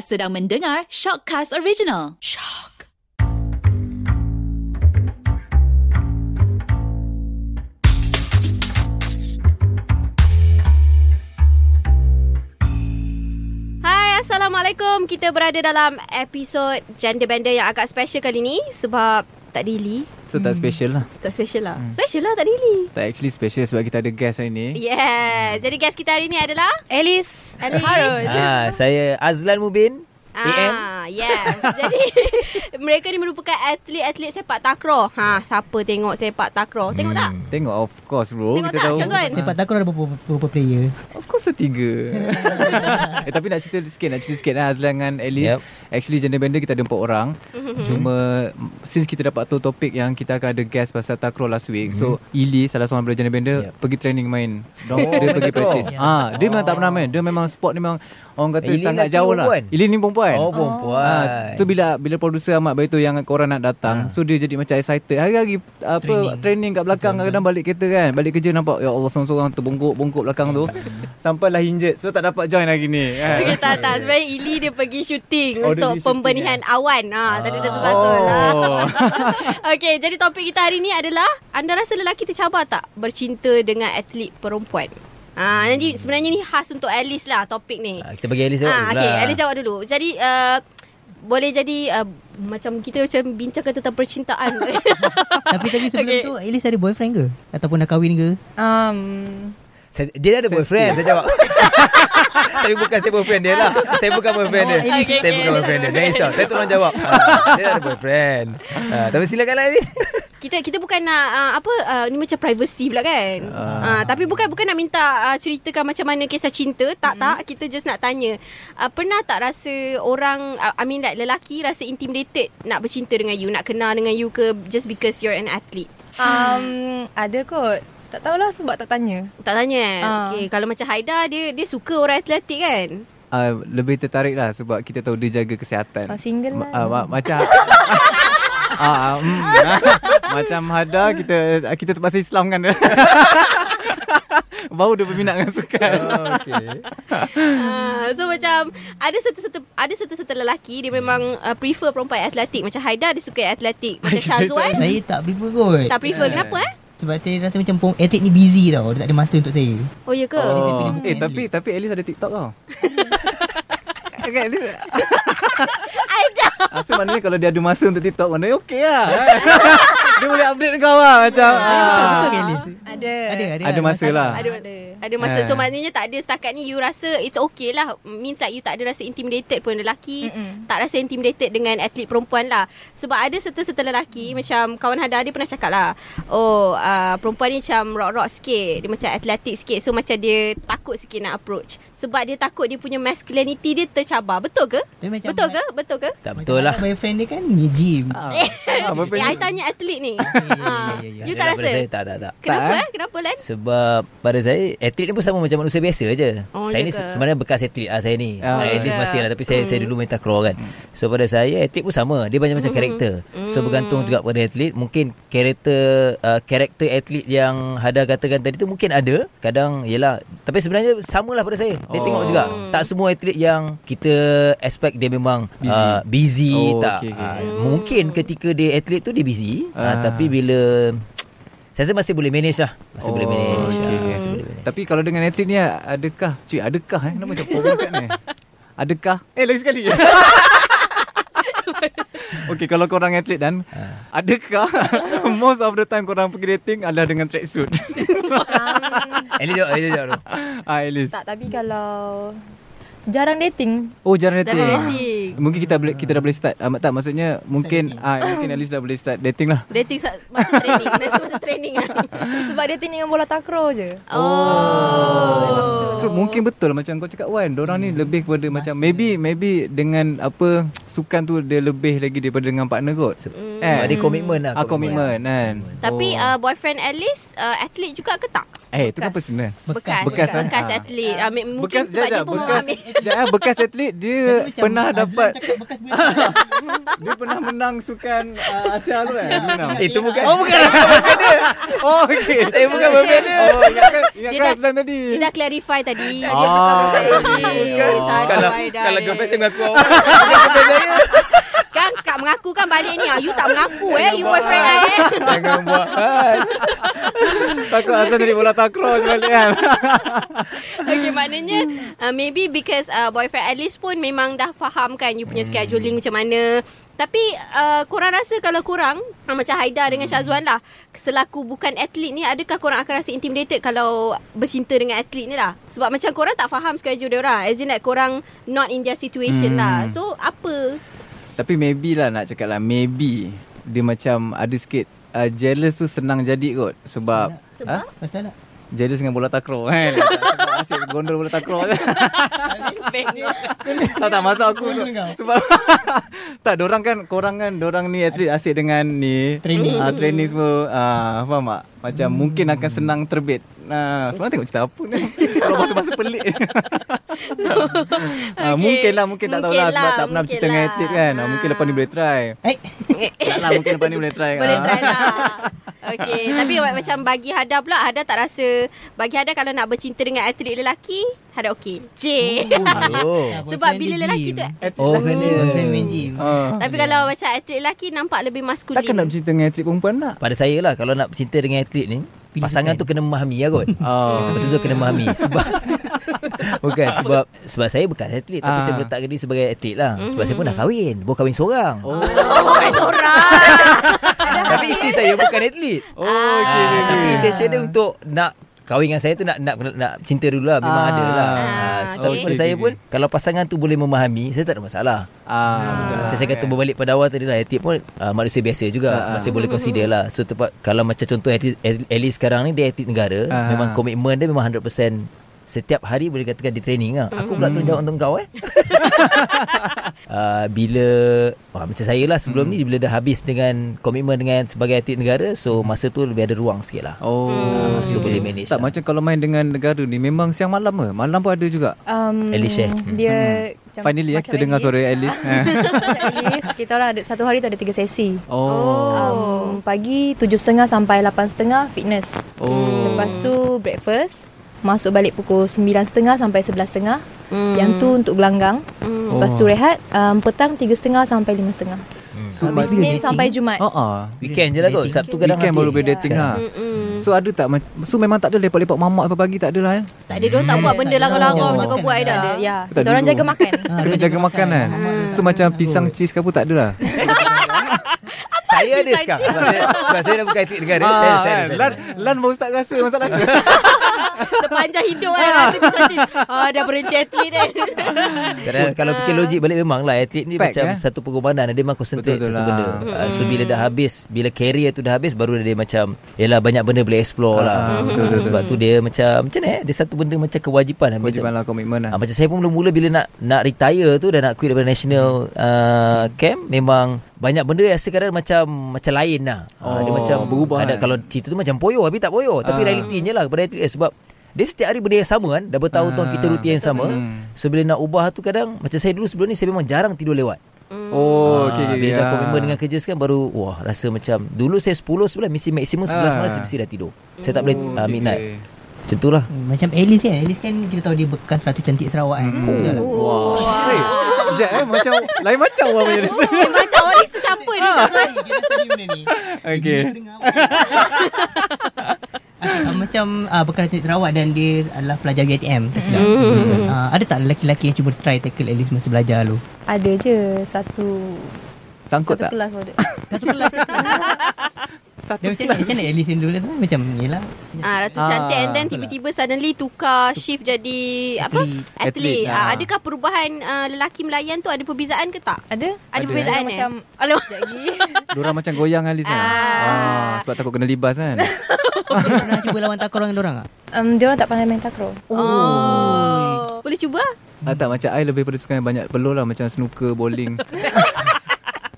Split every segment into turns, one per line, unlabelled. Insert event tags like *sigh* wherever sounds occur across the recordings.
Sedang mendengar Shockcast Original. Shock.
Hai, Assalamualaikum. Kita berada dalam episod Gender Bender yang agak special kali ni sebab tak ada
So tak special lah
Tak special lah. Special lah tak Ili.
Tak actually special sebab kita ada guest hari ni
Yeah. Jadi guest kita hari ni adalah
Alice
Alice.
Harun.
Ah, saya Azlan Mubin. AM.
Ah, yes. *laughs* Jadi mereka ni merupakan atlet-atlet sepak takraw. Ha, siapa tengok sepak takraw? Tengok tak?
Tengok of course bro
Tengok
Kita
tak,
tahu
Syazwan?
Sepak takraw ada berapa, berapa player?
Of course setiga *laughs* eh, Tapi nak cerita sikit Nak cerita sikit lah Azlan dengan Alice
Yep.
Actually gender bender kita ada empat orang Cuma Since kita dapat tahu topik Yang kita akan ada guest Pasal takraw last week So Ili Salah seorang daripada gender bender
Yep.
Pergi training main Dia,
Oh,
dia pergi practice ah, Dia memang tak pernah main Dia memang sport ni memang Orang kata
Ili
sangat jauh lah
perempuan?
Ili ni perempuan
Oh, perempuan.
Ah, tu bila bila producer Ahmad beritahu yang korang nak datang, so dia jadi macam excited. Hari-hari apa training, training kat belakang kadang-kadang balik kereta kan. Balik kerja nampak ya Allah seorang-seorang terbongkok-bongkok belakang tu. *laughs* Sampailah injet. So tak dapat join hari ni. *laughs* Kan?
Okay, tak, tak. *laughs* Sebenarnya Ili dia pergi syuting
Oh,
untuk
pergi syuting,
pembenihan awan. Ha, tadi dah tersasul.
Oh.
okay, jadi topik kita hari ni adalah anda rasa lelaki tercabar tak bercinta dengan atlet perempuan? Ah, nanti sebenarnya ni khas untuk Alice lah topik ni.
Ah, kita bagi Alice jawab
Ah,
dulu
okay,
lah.
Alice jawab dulu. Jadi uh, boleh jadi uh, macam kita macam bincangkan tentang percintaan. *laughs*
tapi tapi sebelum
Okay.
okay. tu Alice ada boyfriend ke? Ataupun dah kahwin ke?
Um,
Saya, dia ada boyfriend, saya jawab. *laughs* Tapi bukan saya boyfriend dia lah. Saya bukan boyfriend dia.
Okay,
saya bukan boyfriend dia. Risau, saya tolong jawab. Ah, dia ada boyfriend. Ah, tapi silakanlah Alice. *laughs*
kita kita bukan nak uh, apa uh, ni macam privacy pula kan. Uh. Uh, tapi bukan bukan nak minta uh, ceritakan macam mana kisah cinta. Tak mm. tak, kita just nak tanya. Uh, pernah tak rasa orang uh, I mean like lelaki rasa intimidated nak bercinta dengan you, nak kenal dengan you ke just because you're an athlete?
um, ada kot. Tak tahulah sebab tak tanya.
Tak tanya eh.
Ah.
Okay, kalau macam Haida dia dia suka orang atletik kan?
Uh, lebih tertarik lah sebab kita tahu dia jaga kesihatan.
Oh, single
Ma-
lah.
uh, ma- macam *laughs* Ah, mm, macam Hada kita kita terpaksa Islamkan dia. *laughs* Baru dia berminat dengan sukan.
Oh, okay.
Uh, so macam ada serta-serta ada serta-serta lelaki dia memang uh, prefer perempuan atletik macam Haida dia suka atletik macam Syazwan
Saya tak prefer kot.
tak prefer kenapa eh?
Sebab saya rasa macam pom- atlet ni busy tau. Dia tak ada masa untuk saya.
Oh ya ke?
Oh. Eh tapi tapi Alice ada TikTok tau. *laughs* Okay, Alice.
Aida.
Ah, so maknanya kalau dia ada masa untuk TikTok mana okey lah. *laughs* dia boleh update kau lah macam. Ah.
ke Alice?
Ada.
Ada, ada.
Ada masa lah.
Ada
Ada.
ada masa so maknanya tak ada setakat ni you rasa it's okay lah means like you tak ada rasa intimidated pun lelaki
Mm-mm.
tak rasa intimidated dengan atlet perempuan lah sebab ada serta-serta lelaki macam kawan Hada dia pernah cakap lah oh uh, perempuan ni macam rock-rock sikit dia macam atletik sikit so macam dia takut sikit nak approach sebab dia takut dia punya masculinity dia tercabar betul ke?
Macam
Betul ke? Betul ke?
Tak
Macam
betul lah.
Boyfriend dia kan ni gym.
Ah.
Eh,
Ah, apa *laughs*
eh, I tanya atlet ni.
ya, ya,
Ah,
ya, ya.
You
Dia
tak rasa?
Saya, tak, tak, tak.
Kenapa
Tak, eh?
Kenapa Len?
Sebab pada saya atlet ni pun sama macam manusia biasa je.
Oh,
saya
ya
ni sebenarnya bekas atlet ah saya ni.
Oh,
at least
ke?
masih lah tapi saya saya
Hmm.
dulu main takraw kan. So pada saya atlet pun sama. Dia banyak macam
Hmm.
karakter. So
Hmm.
bergantung juga pada atlet. Mungkin karakter uh, karakter atlet yang Hada katakan tadi tu mungkin ada. Kadang yalah tapi sebenarnya samalah pada saya. Dia
Oh.
tengok juga tak semua atlet yang kita expect dia memang
Busy.
uh, busy
Oh,
tak.
okay, okay.
Ah,
Hmm.
Mungkin ketika dia atlet tu dia busy.
Ah.
Uh, tapi bila saya rasa masih boleh manage lah. Masih boleh manage.
Oh, okay,
Ah,
okay.
Masih boleh manage.
Tapi kalau dengan atlet ni adakah Cik adakah eh Nama macam *laughs* program kat ni Adakah Eh lagi sekali *laughs* Okay kalau korang atlet dan Adakah *laughs* Most of the time korang pergi dating Adalah dengan tracksuit
Ellie jawab, Ellie jawab.
Ah Alice
Tak, tapi kalau jarang dating.
Oh jarang dating
Jarang dating.
Mungkin kita boleh kita dah boleh start ah, Tak maksudnya Mungkin ah, Mungkin Alice dah boleh start dating lah
Dating sa- masa training. *laughs* Masa training lah.
Sebab dating dengan bola takraw je.
Oh.
So mungkin betul macam kau cakap Wan Diorang ni lebih kepada macam Maybe Maybe dengan apa Sukan tu dia lebih lagi Daripada dengan partner kot
Se-
Eh.
Sebab dia komitmen lah.
Ah komitmen kan
Tapi
oh.
uh, boyfriend Alice uh, atlet juga ke tak?
Eh, itu kan personal.
Bekas
Bekas,
Bekas,
eh?
bekas
Ah.
atlet ah, m- Mungkin
Bekas
sebab dia pun
bekas, jap, eh, bekas atlet dia
Macam
pernah
Azlan
dapat
bekas *laughs*
dia pernah menang sukan uh, Asia tu kan Dia menang.
Itu bukan.
Oh bukan Oh okey
Saya bukan dia.
Oh ingatkan
Dia
Ingatkan
dah-
Azlan tadi
Dia dah clarify tadi Dia
Ah,
bukan bekas. Saduh,
Kalau kalau girlfriend saya mengaku awak. Bukan girlfriend saya.
Kan? Kak mengaku kan balik ni. Ah, You tak mengaku eh You boyfriend I eh. *laughs*
Jangan buat. *laughs*
Takut Azlan jadi bola takraw je balik kan? *laughs*
Okay maknanya uh, Maybe because uh, Boyfriend Alice pun Memang dah faham kan You punya scheduling macam mana. Tapi uh, Korang rasa kalau korang uh, Macam Haida dengan Syazwan lah Selaku bukan atlet ni Adakah korang akan rasa intimidated Kalau bercinta dengan atlet ni lah? Sebab macam korang tak faham Schedule dia orang. As in like korang Not in their situation
Hmm.
lah So apa
Tapi maybe lah nak cakap lah Maybe Dia macam ada sikit uh, Jealous tu senang jadi kot Sebab
Sebab?
Ha?
Pasal tak?
Jealous dengan bola takraw kan *laughs* Sebab asyik gondol bola takraw je *laughs* tak tak masuk aku tu. Sebab *laughs* tak dorang kan korang kan dorang ni atlet asyik dengan ni
Training.
ah, training semua ah faham tak macam
Hmm.
mungkin akan senang terbit nah sebenarnya tengok cerita apa ni? *laughs* Kalau bahasa-bahasa pelik. *laughs* Ah, mungkin lah mungkin tak tahu lah
Mungkin
sebab
lah,
tak pernah bercerita dengan
lah.
atlet kan? Ah, mungkin lepas ni boleh try.
Eh,
tak lah mungkin lepas ni boleh try.
Boleh
Ah.
try lah. *laughs* Okay Tapi macam bagi Hada pula Hada tak rasa Bagi Hada kalau nak bercinta dengan atlet lelaki Hada okey Cik.
Oh.
Sebab bila lelaki tu
Oh.
Tapi kalau macam atlet lelaki Nampak lebih maskulin.
Takkan nak bercinta dengan atlet perempuan tak?
Pada saya lah kalau nak bercinta dengan atlet ni
Pilih
pasangan
bukan.
tu kena memahami lah kot. *laughs*
Oh.
Betul-betul kena memahami sebab *laughs* bukan sebab sebab saya bukan atlet tapi
Ah.
saya meletakkan diri sebagai atlet lah. Sebab saya pun dah kahwin, baru kahwin seorang.
Oh.
Bukan seorang *laughs*
Tapi isteri saya bukan atlet.
Oh, okey
Ah,
okey.
tapi intention dia untuk nak kahwin dengan saya tu nak nak nak cinta dulu lah memang
Ah.
ada lah.
Ah,
Ah, so, pada saya pun kalau pasangan tu boleh memahami saya tak ada masalah.
Ah, betul lah.
Macam saya kata berbalik pada awal tadi lah Atlet pun uh, manusia biasa juga
Ah, ah.
Masih boleh consider lah So tempat Kalau macam contoh Ellie sekarang ni Dia atlet negara
Ah.
Memang komitmen dia memang 100% Setiap hari boleh katakan di training lah Aku pula tu jawab untuk kau eh uh, *laughs* Bila wah, Macam saya lah sebelum ni Bila dah habis dengan Komitmen dengan sebagai atlet negara So masa tu lebih ada ruang sikit lah
Oh,
Ah, So
okey.
boleh manage
Tak
lah.
macam kalau main dengan negara ni memang siang malam ke? Malam pun ada juga.
Um,
Alice share. Hmm.
Dia macam,
Finally ya
macam
kita dengar suara Alice. Ha. *laughs*
Macam Alice Kita orang ada Satu hari tu ada tiga sesi
oh.
um, Pagi tujuh setengah sampai lapan setengah Fitness
Oh.
Lepas tu breakfast Masuk balik pukul sembilan setengah sampai sebelas setengah
Hmm.
Yang tu untuk gelanggang
Hmm.
Lepas tu
Oh.
rehat um, Petang tiga setengah sampai lima setengah
So,
Habis
bila
Senin
dating?
sampai Jumat
Oh, oh.
Weekend je lah kot Sabtu kadang
Weekend baru boleh dating lah.
Mm-mm.
So ada tak So memang tak ada lepak-lepak mamak apa pagi tak ada lah eh?
Tak ada Diorang tak buat benda larang-larang
Oh.
Macam kau buat
Tak
Aida
ada, Ya
Tak
Kita orang
dulu.
jaga makan *laughs*
Ah,
Kena jaga
makan.
makanan.
Mamak
So macam pisang cheese ke apa tak ada lah.
Saya ada sekarang sebab saya, sebab saya dah bukan atlet negara
Ah,
Saya saya ada,
kan?
saya
Lan, baru start rasa masalah. *laughs*
Sepanjang hidup kan Rasa bisa cheese ah, Dah berhenti atlet kan *laughs*
Kadang kalau fikir logik balik memang lah atlet ni
Pack,
macam
eh?
satu pengorbanan dia memang concentrate
Betul-betul
satu
lah.
benda. Uh, so bila dah habis, bila career tu dah habis baru dia macam yalah banyak benda boleh explore
Ah,
lah.
betul-betul.
Sebab tu dia macam macam ni eh dia satu benda macam kewajipan
Kewajipan
macam,
lah komitmen lah.
Ah, macam saya pun mula-mula bila nak nak retire tu dan nak quit daripada national uh, camp memang banyak benda yang rasa kadang macam macam lain lah. Oh, dia macam
berubah
Ada
kan?
kalau cerita tu macam poyo tapi tak poyo. Tapi
Ah.
realitinya lah kepada atlet sebab dia setiap hari benda yang sama kan Dah bertahun-tahun
Ah,
kita rutin yang sama
betul.
So bila nak ubah tu kadang Macam saya dulu sebelum ni Saya memang jarang tidur lewat
Oh,
Ah,
okey okey.
Bila dah
ah.
komitmen dengan kerja sekarang Baru wah rasa macam Dulu saya 10 11 Mesti maksimum 11
Ah.
malam Saya mesti dah tidur Saya tak boleh
Oh,
uh, midnight
okey.
Macam tu lah
Hmm, Macam Alice kan Alice kan kita tahu dia bekas Ratu Cantik Sarawak kan
Hmm.
Tak?
Oh,
Weh, Sekejap eh Macam Lain macam orang punya rasa
Eh, macam orang ni Syazwan
Kita tadi benda ni. *laughs*
Okay
apa? *laughs* Ah, Macam uh, bekas Ratu Cantik Sarawak Dan dia adalah pelajar Tak silap.
Hmm.
Ah, Ada tak lelaki-lelaki yang cuba try tackle Alice masa belajar lu
Ada je Satu
Sangkut
Satu
tak?
kelas pun ada
Satu kelas *laughs*
Satu
Dia macam ni Macam ni Alice dulu tu Macam ni lah
Ah, Ratu cantik and then
betul
tiba-tiba suddenly tukar shift jadi apa?
Atlet.
Atlet.
Atlet,
Ah,
ah.
adakah perubahan uh, lelaki Melayan tu ada perbezaan ke tak?
Ada
Ada,
Ada,
perbezaan
eh?
eh?
Macam
Alamak.
Sekejap lagi *laughs*
Diorang macam goyang Alice lah.
Ah.
Ah, sebab takut kena libas kan. *laughs*
Pernah cuba lawan takraw dengan dorang tak?
um, Dia orang tak pandai main takraw
Oh. Boleh cuba?
ah, tak macam I lebih pada suka yang banyak peluh lah macam snooker, bowling. *laughs*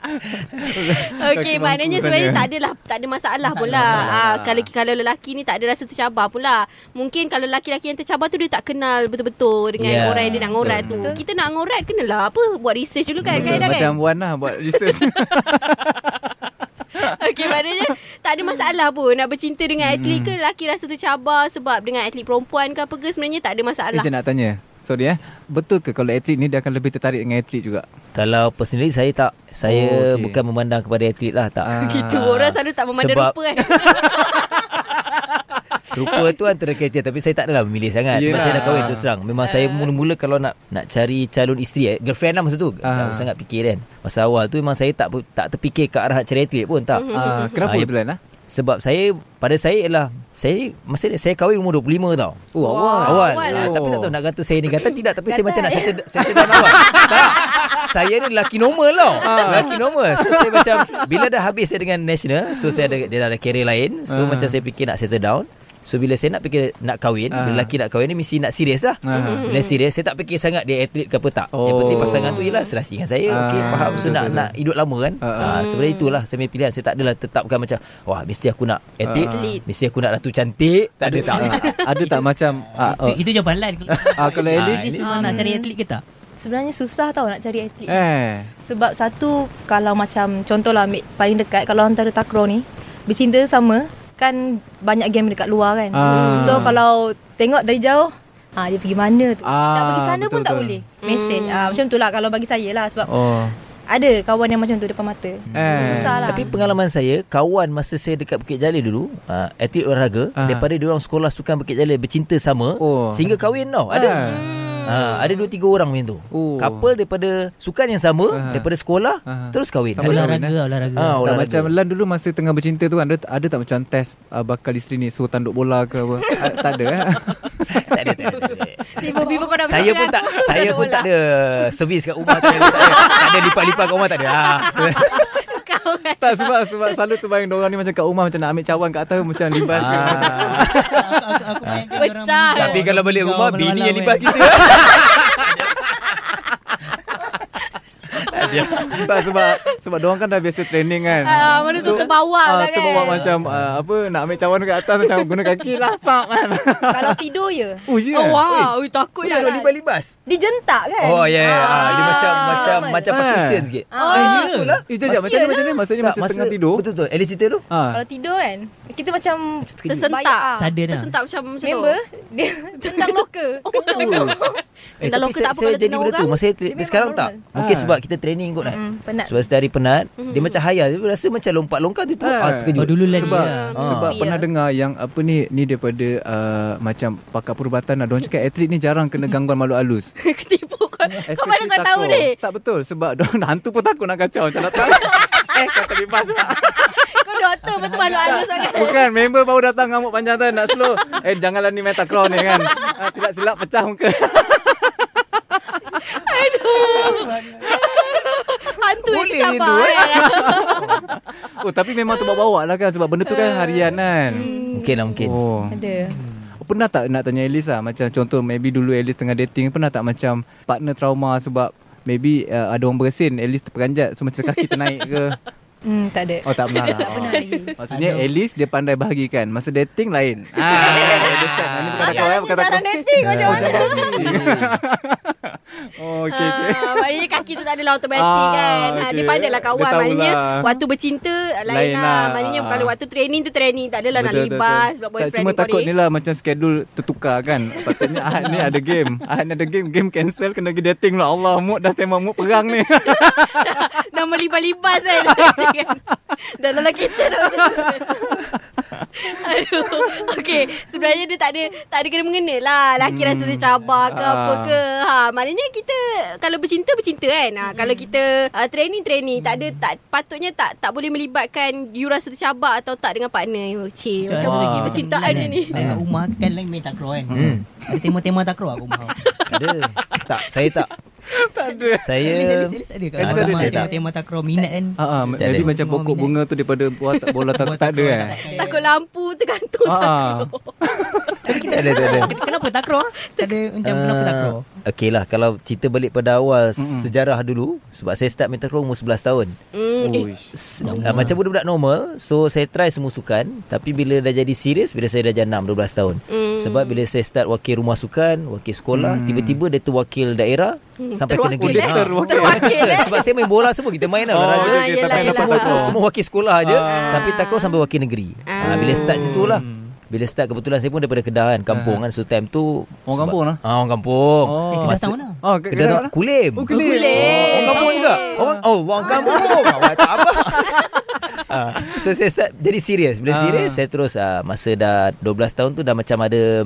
*laughs*
Okey, maknanya sebenarnya
sana.
tak adalah tak ada masalah
Masalah,
pula.
masalah.
Ah kalau kalau lelaki ni tak ada rasa tercabar pula. Mungkin kalau lelaki-lelaki yang tercabar tu dia tak kenal betul-betul dengan
Ya,
orang yang dia nak ngorat tu.
betul.
Kita nak ngorat kenalah apa buat research dulu kan
Betul,
kan
Macam
kan.
Wan lah buat research. *laughs*
Okey, maknanya tak ada masalah pun nak bercinta dengan atlet ke lelaki rasa tercabar sebab dengan atlet perempuan ke apa ke sebenarnya tak ada masalah.
Eja nak tanya. Sorry eh. Betul ke kalau atlet ni dia akan lebih tertarik dengan atlet juga?
Kalau personally saya tak Saya
Oh,
okay. bukan memandang kepada atlet lah tak.
Ah. *laughs*
Gitu orang selalu tak memandang
Sebab-
rupa kan. *laughs*
Rupa tu antara kriteria tapi saya tak adalah memilih sangat. Sebab
Yelah.
saya dah kahwin terus terang. Memang saya mula-mula kalau nak nak cari calon isteri eh, girlfriend lah masa tu.
Ah.
Tak sangat fikir kan. Masa awal tu memang saya tak tak terfikir ke arah nak cari atlet pun tak.
Ah, kenapa
Ah, ya.
betulan ah?
Sebab saya pada saya ialah saya masa ni saya kahwin umur 25 tau.
Oh, awal.
Awal.
awal
Ah. Tapi tak tahu nak kata saya ni gatal tidak tapi saya
Gatal,
macam nak settle settle down awal. *laughs* tak. Saya ni lelaki normal tau.
Ah.
Lelaki normal. So saya macam bila dah habis saya dengan national, so saya ada dia dah ada career lain. So
Ah.
macam saya fikir nak settle down. So bila saya nak fikir nak kahwin,
Ah.
bila lelaki nak kahwin ni mesti nak serius lah.
Ah.
Bila serius saya tak fikir sangat dia atlet ke apa tak. Yang
Oh.
penting pasangan tu ialah serasi dengan saya. Okey,
Ah,
faham. So
betul,
nak
betul.
nak hidup lama kan.
Ah, ah.
Ah, sebenarnya itulah saya punya pilihan. Saya tak adalah tetapkan macam wah mesti aku nak atlet,
Atlet.
mesti aku nak ratu cantik. Tak ada tak. *laughs*
Ada tak macam ah,
Itu,
oh,
itu jawapan
ah, kalau
Ah,
Elis
Ini susah nak cari atlet ke tak?
Sebenarnya susah tau nak cari atlet.
eh
Sebab satu kalau macam contohlah ambil paling dekat kalau antara takraw ni bercinta sama kan banyak game dekat luar kan.
Ah.
So kalau tengok dari jauh Ah dia pergi mana tu?
Ah,
Nak pergi sana
betul,
pun tak boleh. Mesej. Ah macam tu lah kalau bagi saya lah sebab
oh
ada kawan yang macam tu depan mata.
Eh.
Susah lah.
Tapi pengalaman saya Kawan masa saya dekat Bukit Jalil dulu uh, Atlet olahraga
Ah.
Daripada diorang sekolah Sukan Bukit Jalil Bercinta sama
Oh.
Sehingga kahwin tau Ada
Ah.
Ha, ada dua tiga orang macam tu.
Oh.
Couple daripada sukan yang sama,
Ah.
daripada sekolah,
Ah.
terus kahwin.
Sama
Ada.
kahwin,
Olahraga,
eh?
olahraga.
Ah,
Tak
olahraga.
macam Lan dulu masa tengah bercinta tu ada ada tak macam test uh, bakal isteri ni suruh tanduk bola ke apa? *laughs* Tak ada eh. *laughs*
tak ada, tak ada. Tak ada.
Tiba-tiba kau dah
saya pun tak saya pun tak ada servis kat rumah tak ada, tak ada, tak ada lipat-lipat kat rumah tak ada. *laughs* Ah.
Kan.
tak sebab sebab selalu terbayang dia orang ni macam kat rumah macam nak ambil cawan kat atas macam libas.
Ah.
Aku, aku orang
Pecah.
meninggal.
Tapi kalau balik rumah bini yang
malam-malam
libas kita. *laughs*
tak sebab sebab dia orang kan dah biasa training kan.
Ah, mana tu terbawa
Ah,
kan kan.
terbawa macam uh, apa nak ambil cawan kat atas macam guna kaki *laughs* lasak kan.
kalau tidur je
Oh ya.
Oh wow, Ui, takut
Ya,
je.
libas-libas.
dia jentak kan.
Oh ya, yeah.
Ah.
dia macam macam
Normal.
macam
Ah.
Parkinson sikit.
Ah,
Ah,
ah.
itulah. Eh, jap, jap, macam ni macam ni maksudnya masa, tengah tidur.
Betul betul. Elis cerita tu.
Ah.
Kalau tidur kan kita macam
Tersentak.
Ah.
Tersentak macam macam tu.
member dia *laughs* tendang loker. *laughs*
Eh,
Tendang loker
saya,
tak apa kalau tendang orang.
Masa sekarang tak. Mungkin
Ah.
sebab kita training kot kan
Hmm, penat.
Sebab setiap hari penat Dia macam hayal Dia rasa macam lompat-lompat tu
Ah.
ah, Terkejut
Oh, dulu lagi
sebab
lah.
Ah.
sebab
Mimpi
pernah
lah.
dengar yang apa ni ni daripada uh, macam pakar perubatan lah. Diorang cakap atlet ni jarang kena gangguan makhluk halus. *laughs*
Ketipu kau. Kau mana kau tahu ni?
Tak betul sebab diorang hantu pun takut nak kacau macam datang. *laughs* eh kata libas pula.
Kau doktor betul malu halus sangat.
Bukan member baru datang ngamuk panjang tu nak slow. Eh janganlah ni meta crown ni kan. Ah, tidak silap pecah muka. *laughs*
Yang
Boleh
tercabar.
tu, eh. *laughs*
oh tapi memang tu bawa-bawa lah kan sebab benda tu kan harian kan.
Mungkin lah mungkin
Oh.
Ada.
Pernah tak nak tanya Elis lah Macam contoh Maybe dulu Elis tengah dating Pernah tak macam Partner trauma sebab Maybe uh, ada orang bersin Elis terperanjat So macam kaki ternaik ke *laughs*
Hmm, tak ada.
Oh tak pernah lah *laughs*
Tak pernah
oh.
lagi.
Maksudnya. Elis dia pandai bahagikan Masa dating lain ah, dia set. Ini bukan takut eh Bukan takut
Jarang dating macam mana?
Oh okay, okay.
Ah, *laughs* maknanya kaki tu tak adalah automatik
Ah,
kan. Ha,
okey.
dia pandai lah kawan.
Dia
Maknanya
lah.
waktu bercinta lain,
Lain
lah.
lah.
Maknanya
Ah.
kalau waktu training tu training. Tak adalah nak
Betul, betul,
libas.
betul.
Buat
Tak cuma takut ni lah Macam schedule tertukar kan Patutnya Ahad ni ada game Ahad ni ada game Game cancel Kena pergi dating lah Allah mood dah tembak mood perang ni *laughs*
Dah melibas-libas kan. *laughs* Dalam kita dah macam tu. Aduh. *laughs* Okey, sebenarnya dia tak ada tak ada kena mengena lah. Laki rasa tercabar ke
Ah.
apa ke. Ha, maknanya kita kalau bercinta bercinta kan. Ha, kalau kita uh, training training tak ada tak patutnya tak tak boleh melibatkan you rasa tercabar atau tak dengan partner. Oh, cik, macam lagi percintaan dia ni.
Kat rumah kan lain main takraw kan.
Hmm.
Ada tema-tema takraw kat rumah.
Ada Tak Saya tak
Tak ada
Saya
Elis ada
Elis ada, saya tak.
tema-tema takraw minat kan.
Ah, ah,
Tak
maybe
ada.
macam pokok bunga tu daripada bola tak bola tak, tak ada eh.
Takut lampu tergantung
Ah.
Tak *laughs* ada tak ada
Kenapa takraw? Tak ada macam kenapa takraw?
Okey lah Kalau cerita balik pada awal mm Sejarah dulu Sebab saya start main takraw umur 11 tahun
Mm, eh.
S- uh, Macam budak-budak normal So saya try semua sukan Tapi bila dah jadi serius Bila saya dah 6 12 tahun
Mm.
Sebab bila saya start wakil rumah sukan Wakil sekolah Tiba-tiba dia tu wakil daerah Sampai ke
terwakil,
negeri
eh?
Ha.
Terwakil.
Terwakil, eh?
Sebab saya main bola semua Kita main lah
Oh, okey, okey.
yelah,
Tapi
yelah.
semua,
Ah.
semua wakil sekolah je Tapi takraw sampai wakil negeri
Ah.
ha, Bila start situ lah Bila start kebetulan saya pun daripada Kedah kan Kampung kan. So time tu
Orang kampung lah?
ah, Orang kampung.
Eh, Kedah
Masa-
tahu mana?
Oh, ke-
Kedah
Kedah
tu Kulim.
Oh, Kulim.
Kulim.
Orang kampung juga? Orang Oh orang kampung. *laughs* Awak tak apa. *laughs* Ah, So saya start Jadi serius Bila
Ah.
serius Saya terus ah, Masa dah 12 tahun tu Dah macam ada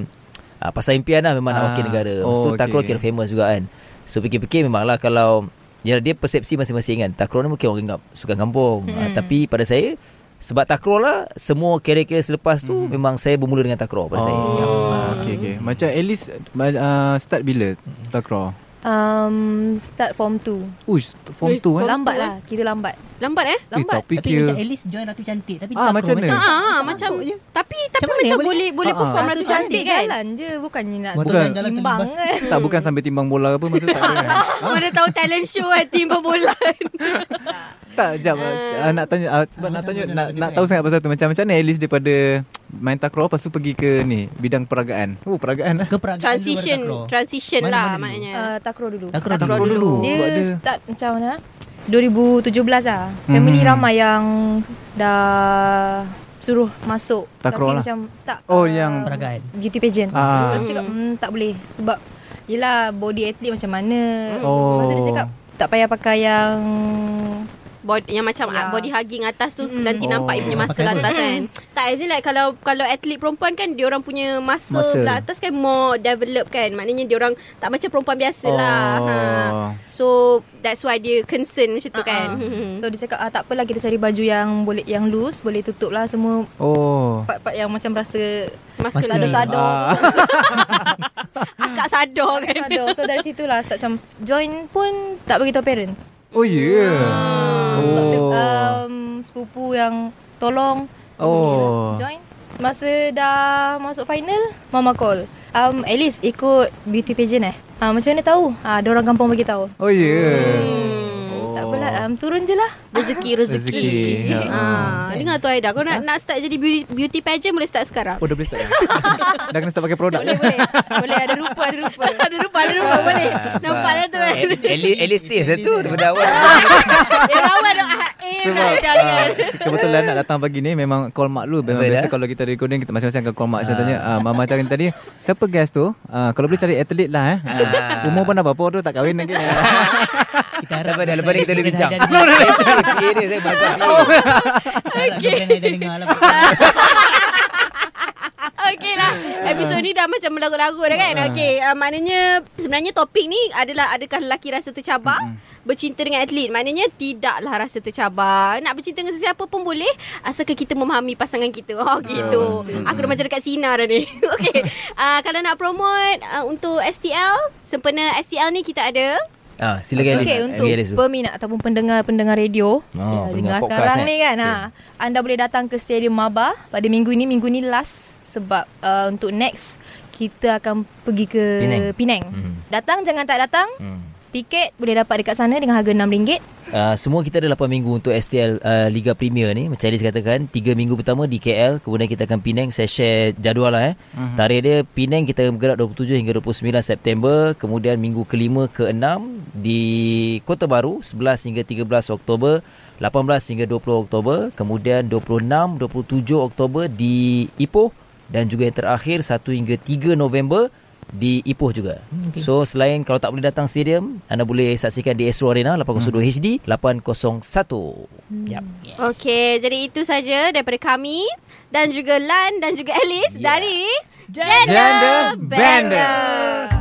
ah, Pasal impian lah Memang nak wakil negara. Lepas
Oh,
tu
okey,
takraw
okey.
kira famous juga kan. So fikir-fikir memanglah Kalau Ya dia persepsi masing-masing kan. Takraw ni mungkin orang ingat Sukan kampung. Ah, Tapi pada saya sebab takraw lah Semua kira-kira selepas tu Memang saya bermula dengan takraw pada saya Ya.
Oh, okey okey. Macam at least uh, start bila takraw?
Um, start form 2.
Uish, form
Eh,
2 eh.
Lambat lah, kira lambat.
Lambat eh?
Eh,
Lambat.
tapi
Tapi
kira
macam at least join Ratu Cantik Tapi
Ah, macam mana?
Ha,
tak
macam
masuk je.
tapi tapi
Macam
macam
boleh?
boleh boleh
Ah,
perform
ah.
Ratu
Ratu
Cantik kan?
jalan je, bukannya nak
Bukan.
Jalan
timbang kan.
tak bukan sampai timbang bola apa masa tak ada kan? *laughs*
Mana tahu talent show kan tim berbulan. *laughs*
Tak, jap. Uh, nak tanya uh, sebab nak tanya nak, nak tahu sangat pasal tu macam macam mana at least daripada main takraw lepas tu pergi ke ni bidang peragaan. Oh, peragaan lah.
Ke peragaan
Transition. Transition
Mana-
lah maknanya.
Uh, takraw dulu.
Takraw
Takraw
dulu.
dulu.
Dia,
sebab dia
start macam mana? 2017 lah. Family
Hmm.
ramai yang dah suruh masuk.
Takraw
Tapi
lah.
macam tak.
Oh,
ah,
yang-
Peragaan
Beauty pageant.
Ah.
Lepas tu cakap, hmm, tak boleh. Sebab, yelah body athlete macam mana.
Oh.
Lepas tu dia cakap, tak payah pakai yang
body yang macam
Ya.
body hugging atas tu
Mm-mm.
nanti nampak
Oh.
dia punya muscle
Pakai
atas kan. Tak as in like kalau kalau atlet perempuan kan dia orang punya muscle,
Muscle.
belah atas kan more develop kan. Maknanya dia orang tak macam perempuan biasa lah.
Oh.
Ha. So that's why dia concern macam tu kan.
Uh-uh. So dia cakap ah, tak apalah kita cari baju yang boleh yang loose boleh tutup lah semua
Oh.
part-part yang macam rasa
Muscle ada
sadar
Ah. *laughs*
akak sadar kan.
sadar. So dari situlah start macam join pun tak beritahu parents.
Oh ya. Yeah.
Ah, Sebab um, sepupu yang tolong
Oh.
join. Masa dah masuk final, mama call. Um, at least ikut beauty pageant eh. Ah, macam mana tahu? Ah, orang kampung bagi tahu.
Oh ya. Yeah.
Hmm.
Tak apalah, um, turun je lah.
Rezeki rezeki.
Rezeki. Ya.
Ha, dengar tu Aida. Kau nak nak start jadi beauty, beauty pageant boleh start sekarang.
Oh dah boleh start dah. *laughs* dah kena start pakai produk.
Boleh, boleh. boleh, ada rupa, ada rupa. *laughs*
ada rupa ada rupa boleh. *laughs* Nampak dah tu kan.
At, at least, at least taste lah tu Daripada awal
Dia rawan tu. Ah, Eh,
Sebab uh, kebetulan nak datang pagi ni memang call mak dulu. Memang
Betul,
biasa
eh?
kalau kita recording kita masing-masing akan call mak macam tanya. Uh, mama cakap tadi, siapa guest tu? Kalau boleh cari atlet lah eh.
Ah.
Umur pun dah berapa tu tak kahwin lagi.
Kita harap
Lepas ni kita boleh bincang dia saya bantu
okay. Dia dengar lah. *laughs*
Okey lah. Episod ni dah macam melagu-lagu dah kan? Okey uh, Maknanya Sebenarnya topik ni adalah Adakah lelaki rasa tercabar? Bercinta dengan atlet. Maknanya tidaklah rasa tercabar. Nak bercinta dengan sesiapa pun boleh Asalkan kita memahami pasangan kita. Oh gitu. Aku dah macam dekat Sina dah ni. *laughs* Okey. Uh, Kalau nak promote uh, Untuk STL Sempena STL ni kita ada
ah, Silakan
Okay,
Alice.
untuk
Alice
peminat ataupun pendengar-pendengar radio,
Oh,
ya,
pendengar
dengar sekarang
eh.
ni kan, ha, anda boleh datang ke Stadium Maba pada minggu ini, minggu ni last sebab uh, untuk next kita akan pergi ke
Penang.
Penang.
Mhm.
Datang jangan tak datang.
Hmm.
Tiket boleh dapat dekat sana dengan harga RM6.
Uh, semua kita ada 8 minggu untuk STL uh, Liga Premier ni Macam Alice katakan 3 minggu pertama di KL Kemudian kita akan Penang Saya share jadual lah eh uh-huh. Tarikh dia Penang kita bergerak 27 hingga 29 September Kemudian minggu kelima ke 6 Di Kota Baru 11 hingga 13 Oktober 18 hingga 20 Oktober Kemudian 26, 27 Oktober di Ipoh Dan juga yang terakhir 1 hingga 3 November di Ipoh juga. Okay. So selain kalau tak boleh datang stadium, anda boleh saksikan di Astro Arena 802 HD 801. Yap.
Okey Jadi itu saja Daripada kami Dan juga Lan Dan juga Alice
Ya.
Dari
Gender Bender.